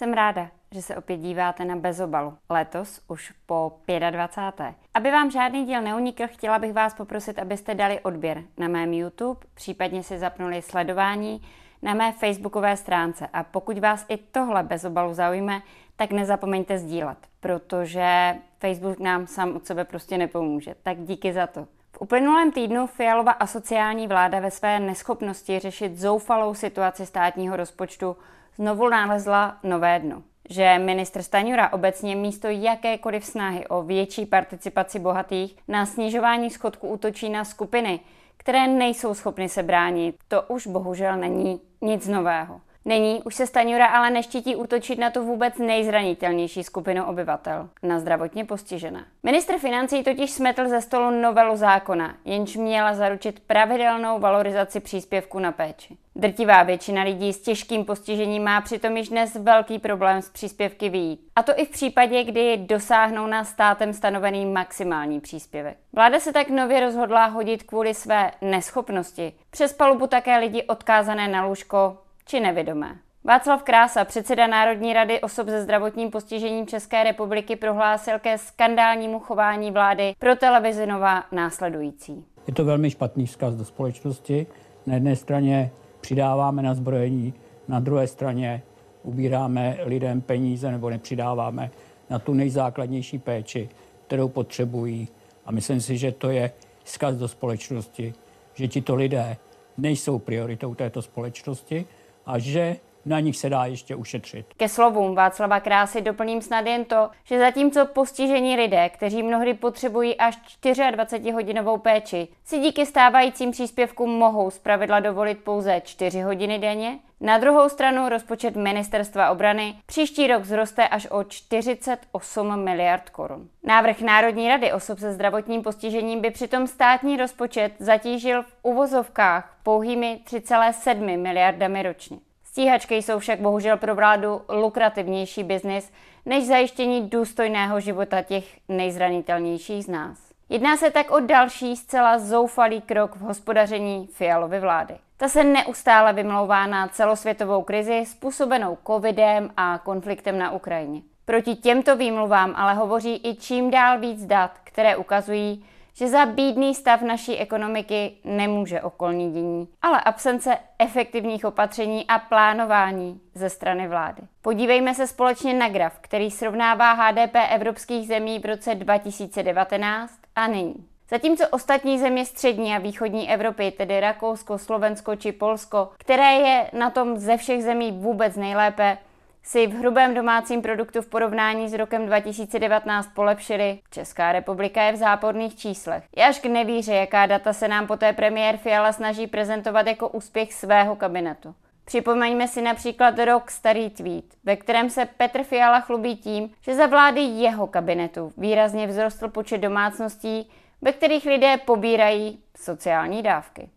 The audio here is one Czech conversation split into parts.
Jsem ráda, že se opět díváte na Bezobalu. Letos už po 25. Aby vám žádný díl neunikl, chtěla bych vás poprosit, abyste dali odběr na mém YouTube, případně si zapnuli sledování na mé facebookové stránce. A pokud vás i tohle Bezobalu zaujme, tak nezapomeňte sdílet, protože Facebook nám sám od sebe prostě nepomůže. Tak díky za to. V uplynulém týdnu Fialova asociální vláda ve své neschopnosti řešit zoufalou situaci státního rozpočtu znovu nalezla nové dno. Že ministr Staňura obecně místo jakékoliv snahy o větší participaci bohatých na snižování schodku útočí na skupiny, které nejsou schopny se bránit, to už bohužel není nic nového. Není, už se Staňura ale neštítí útočit na tu vůbec nejzranitelnější skupinu obyvatel, na zdravotně postižené. Ministr financí totiž smetl ze stolu novelu zákona, jenž měla zaručit pravidelnou valorizaci příspěvku na péči. Drtivá většina lidí s těžkým postižením má přitom již dnes velký problém s příspěvky výjít. A to i v případě, kdy dosáhnou na státem stanovený maximální příspěvek. Vláda se tak nově rozhodla hodit kvůli své neschopnosti přes palubu také lidi odkázané na lůžko či nevědomé. Václav Krása, předseda Národní rady osob se zdravotním postižením České republiky, prohlásil ke skandálnímu chování vlády pro televizi Nova následující. Je to velmi špatný vzkaz do společnosti. Na jedné straně přidáváme na zbrojení, na druhé straně ubíráme lidem peníze nebo nepřidáváme na tu nejzákladnější péči, kterou potřebují. A myslím si, že to je vzkaz do společnosti, že tito lidé nejsou prioritou této společnosti a že na nich se dá ještě ušetřit. Ke slovům Václava Krásy doplním snad jen to, že zatímco postižení lidé, kteří mnohdy potřebují až 24-hodinovou péči, si díky stávajícím příspěvkům mohou zpravidla dovolit pouze 4 hodiny denně, na druhou stranu rozpočet Ministerstva obrany příští rok vzroste až o 48 miliard korun. Návrh Národní rady osob se zdravotním postižením by přitom státní rozpočet zatížil v uvozovkách pouhými 3,7 miliardami ročně. Stíhačky jsou však bohužel pro vládu lukrativnější biznis než zajištění důstojného života těch nejzranitelnějších z nás. Jedná se tak o další zcela zoufalý krok v hospodaření Fialovy vlády. Ta se neustále vymlouvá na celosvětovou krizi způsobenou covidem a konfliktem na Ukrajině. Proti těmto výmluvám ale hovoří i čím dál víc dat, které ukazují, že za bídný stav naší ekonomiky nemůže okolní dění, ale absence efektivních opatření a plánování ze strany vlády. Podívejme se společně na graf, který srovnává HDP evropských zemí v roce 2019 a nyní. Zatímco ostatní země střední a východní Evropy, tedy Rakousko, Slovensko či Polsko, které je na tom ze všech zemí vůbec nejlépe, si v hrubém domácím produktu v porovnání s rokem 2019 polepšili, Česká republika je v záporných číslech. Je až k nevíře, jaká data se nám poté premiér Fiala snaží prezentovat jako úspěch svého kabinetu. Připomeňme si například rok starý tweet, ve kterém se Petr Fiala chlubí tím, že za vlády jeho kabinetu výrazně vzrostl počet domácností, ve kterých lidé pobírají sociální dávky.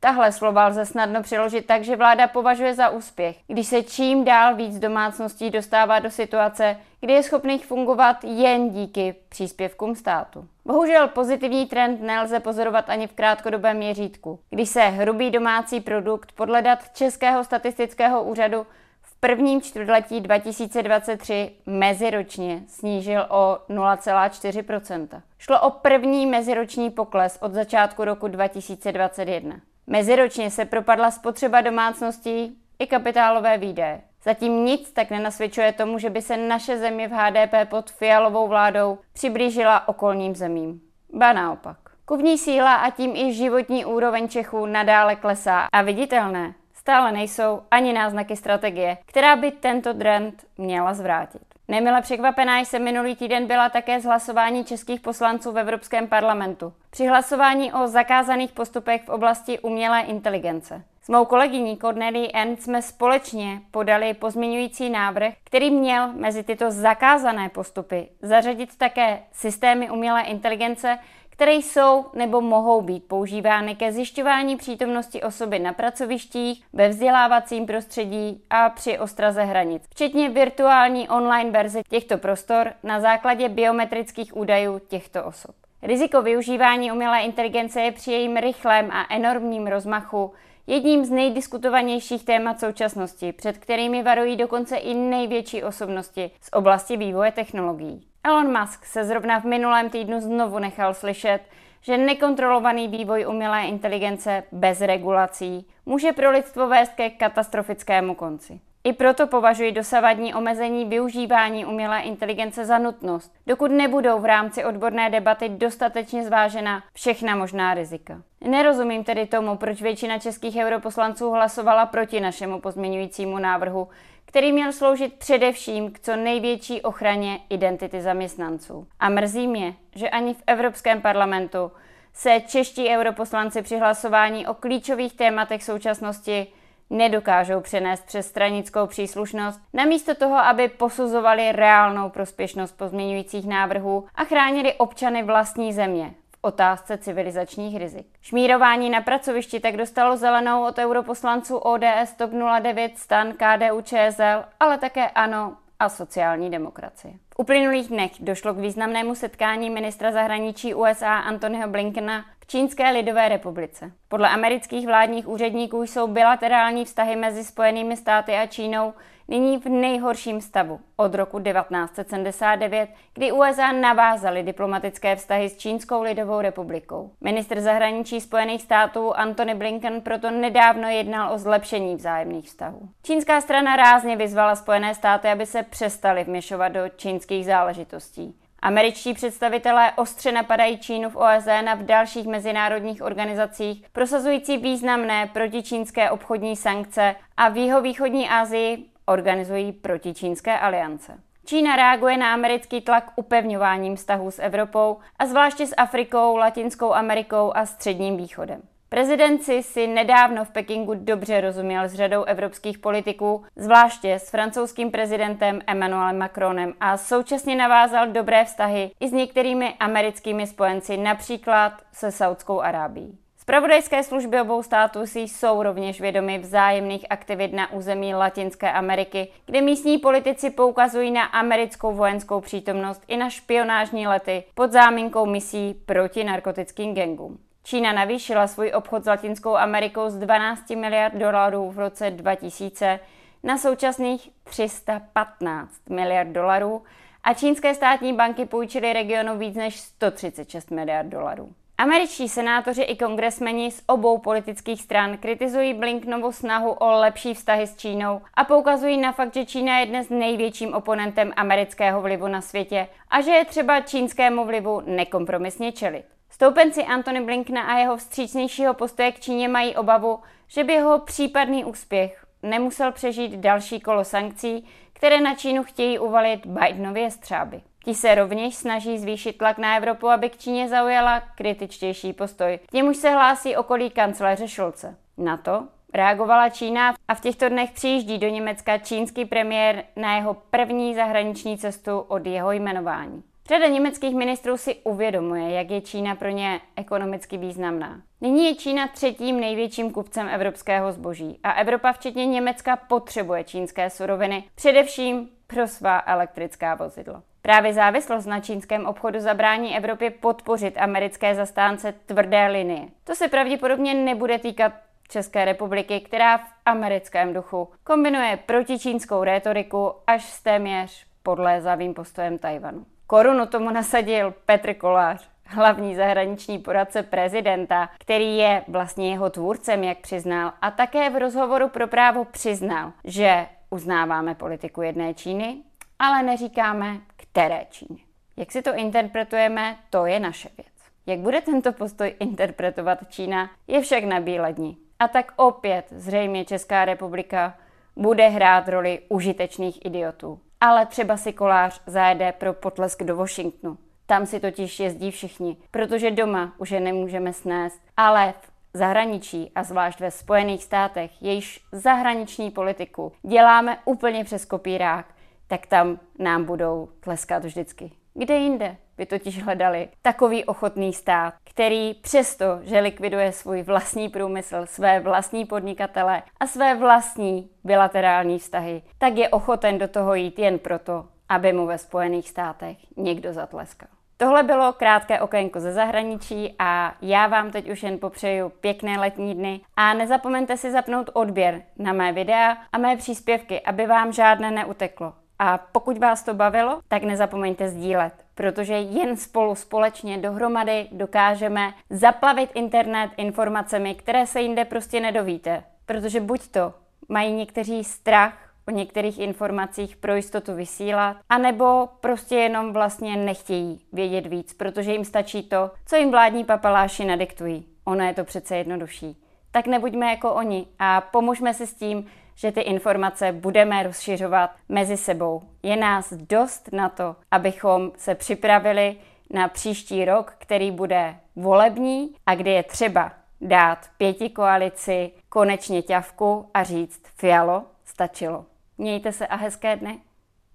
Tahle slova lze snadno přeložit tak, že vláda považuje za úspěch, když se čím dál víc domácností dostává do situace, kdy je schopných fungovat jen díky příspěvkům státu. Bohužel pozitivní trend nelze pozorovat ani v krátkodobém měřítku, když se hrubý domácí produkt podle dat Českého statistického úřadu v prvním čtvrtletí 2023 meziročně snížil o 0,4% Šlo o první meziroční pokles od začátku roku 2021. Meziročně se propadla spotřeba domácností i kapitálové výdaje. Zatím nic tak nenasvědčuje tomu, že by se naše země v HDP pod fialovou vládou přiblížila okolním zemím. Ba naopak. Kupní síla a tím i životní úroveň Čechů nadále klesá a viditelné stále nejsou ani náznaky strategie, která by tento trend měla zvrátit. Nemile překvapená jsem minulý týden byla také z hlasování českých poslanců v Evropském parlamentu. Při hlasování o zakázaných postupech v oblasti umělé inteligence. S mou kolegyní Cornelí N. jsme společně podali pozměňující návrh, který měl mezi tyto zakázané postupy zařadit také systémy umělé inteligence, které jsou nebo mohou být používány ke zjišťování přítomnosti osoby na pracovištích, ve vzdělávacím prostředí a při ostraze hranic, včetně virtuální online verze těchto prostor na základě biometrických údajů těchto osob. Riziko využívání umělé inteligence je při jejím rychlém a enormním rozmachu jedním z nejdiskutovanějších témat současnosti, před kterými varují dokonce i největší osobnosti z oblasti vývoje technologií. Elon Musk se zrovna v minulém týdnu znovu nechal slyšet, že nekontrolovaný vývoj umělé inteligence bez regulací může pro lidstvo vést ke katastrofickému konci. I proto považuji dosavadní omezení využívání umělé inteligence za nutnost, dokud nebudou v rámci odborné debaty dostatečně zvážena všechna možná rizika. Nerozumím tedy tomu, proč většina českých europoslanců hlasovala proti našemu pozměňujícímu návrhu, který měl sloužit především k co největší ochraně identity zaměstnanců. A mrzí mě, že ani v Evropském parlamentu se čeští europoslanci při hlasování o klíčových tématech současnosti nedokážou přenést přes stranickou příslušnost, namísto toho, aby posuzovali reálnou prospěšnost pozměňujících návrhů a chránili občany vlastní země otázce civilizačních rizik. Šmírování na pracovišti tak dostalo zelenou od europoslanců ODS TOP 09 stan KDU ČSL, ale také ANO a sociální demokracie. V uplynulých dnech došlo k významnému setkání ministra zahraničí USA Antonyho Blinkena Čínské lidové republice. Podle amerických vládních úředníků jsou bilaterální vztahy mezi Spojenými státy a Čínou nyní v nejhorším stavu od roku 1979, kdy USA navázaly diplomatické vztahy s Čínskou lidovou republikou. Ministr zahraničí Spojených států Antony Blinken proto nedávno jednal o zlepšení vzájemných vztahů. Čínská strana rázně vyzvala Spojené státy, aby se přestali vměšovat do čínských záležitostí. Američtí představitelé ostře napadají Čínu v OSN a v dalších mezinárodních organizacích, prosazující významné protičínské obchodní sankce a v jihovýchodní Asii organizují protičínské aliance. Čína reaguje na americký tlak upevňováním vztahů s Evropou a zvláště s Afrikou, Latinskou Amerikou a Středním východem. Prezident si nedávno v Pekingu dobře rozuměl s řadou evropských politiků, zvláště s francouzským prezidentem Emmanuelem Macronem a současně navázal dobré vztahy i s některými americkými spojenci, například se Saudskou Arábií. Spravodajské služby obou států si jsou rovněž vědomi vzájemných aktivit na území Latinské Ameriky, kde místní politici poukazují na americkou vojenskou přítomnost i na špionážní lety pod záminkou misí proti narkotickým gengům. Čína navýšila svůj obchod s Latinskou Amerikou z 12 miliard dolarů v roce 2000 na současných 315 miliard dolarů a čínské státní banky půjčily regionu víc než 136 miliard dolarů. Američtí senátoři i kongresmeni z obou politických stran kritizují Blinknovu snahu o lepší vztahy s Čínou a poukazují na fakt, že Čína je dnes největším oponentem amerického vlivu na světě a že je třeba čínskému vlivu nekompromisně čelit. Stoupenci Antony Blinkna a jeho vstřícnějšího postoje k Číně mají obavu, že by jeho případný úspěch nemusel přežít další kolo sankcí, které na Čínu chtějí uvalit Bidenově střáby. Ti se rovněž snaží zvýšit tlak na Evropu, aby k Číně zaujala kritičtější postoj. K němuž se hlásí okolí kancléře Šulce. Na to reagovala Čína a v těchto dnech přijíždí do Německa čínský premiér na jeho první zahraniční cestu od jeho jmenování. Řada německých ministrů si uvědomuje, jak je Čína pro ně ekonomicky významná. Nyní je Čína třetím největším kupcem evropského zboží a Evropa včetně Německa potřebuje čínské suroviny, především pro svá elektrická vozidla. Právě závislost na čínském obchodu zabrání Evropě podpořit americké zastánce tvrdé linie. To se pravděpodobně nebude týkat České republiky, která v americkém duchu kombinuje protičínskou rétoriku až s téměř podlézavým postojem Tajvanu. Korunu tomu nasadil Petr Kolář, hlavní zahraniční poradce prezidenta, který je vlastně jeho tvůrcem, jak přiznal, a také v rozhovoru pro právo přiznal, že uznáváme politiku jedné Číny, ale neříkáme, které Číny. Jak si to interpretujeme, to je naše věc. Jak bude tento postoj interpretovat Čína, je však na bílední. A tak opět zřejmě Česká republika bude hrát roli užitečných idiotů ale třeba si kolář zajede pro potlesk do Washingtonu. Tam si totiž jezdí všichni, protože doma už je nemůžeme snést. Ale v zahraničí a zvlášť ve Spojených státech, jejíž zahraniční politiku děláme úplně přes kopírák, tak tam nám budou tleskat vždycky. Kde jinde by totiž hledali takový ochotný stát, který přesto, že likviduje svůj vlastní průmysl, své vlastní podnikatele a své vlastní bilaterální vztahy, tak je ochoten do toho jít jen proto, aby mu ve Spojených státech někdo zatleskal. Tohle bylo krátké okénko ze zahraničí a já vám teď už jen popřeju pěkné letní dny a nezapomeňte si zapnout odběr na mé videa a mé příspěvky, aby vám žádné neuteklo. A pokud vás to bavilo, tak nezapomeňte sdílet, protože jen spolu společně dohromady dokážeme zaplavit internet informacemi, které se jinde prostě nedovíte. Protože buď to mají někteří strach o některých informacích pro jistotu vysílat, anebo prostě jenom vlastně nechtějí vědět víc, protože jim stačí to, co jim vládní papaláši nadiktují. Ono je to přece jednodušší. Tak nebuďme jako oni a pomožme si s tím, že ty informace budeme rozšiřovat mezi sebou. Je nás dost na to, abychom se připravili na příští rok, který bude volební a kdy je třeba dát pěti koalici konečně ťavku a říct fialo, stačilo. Mějte se a hezké dny.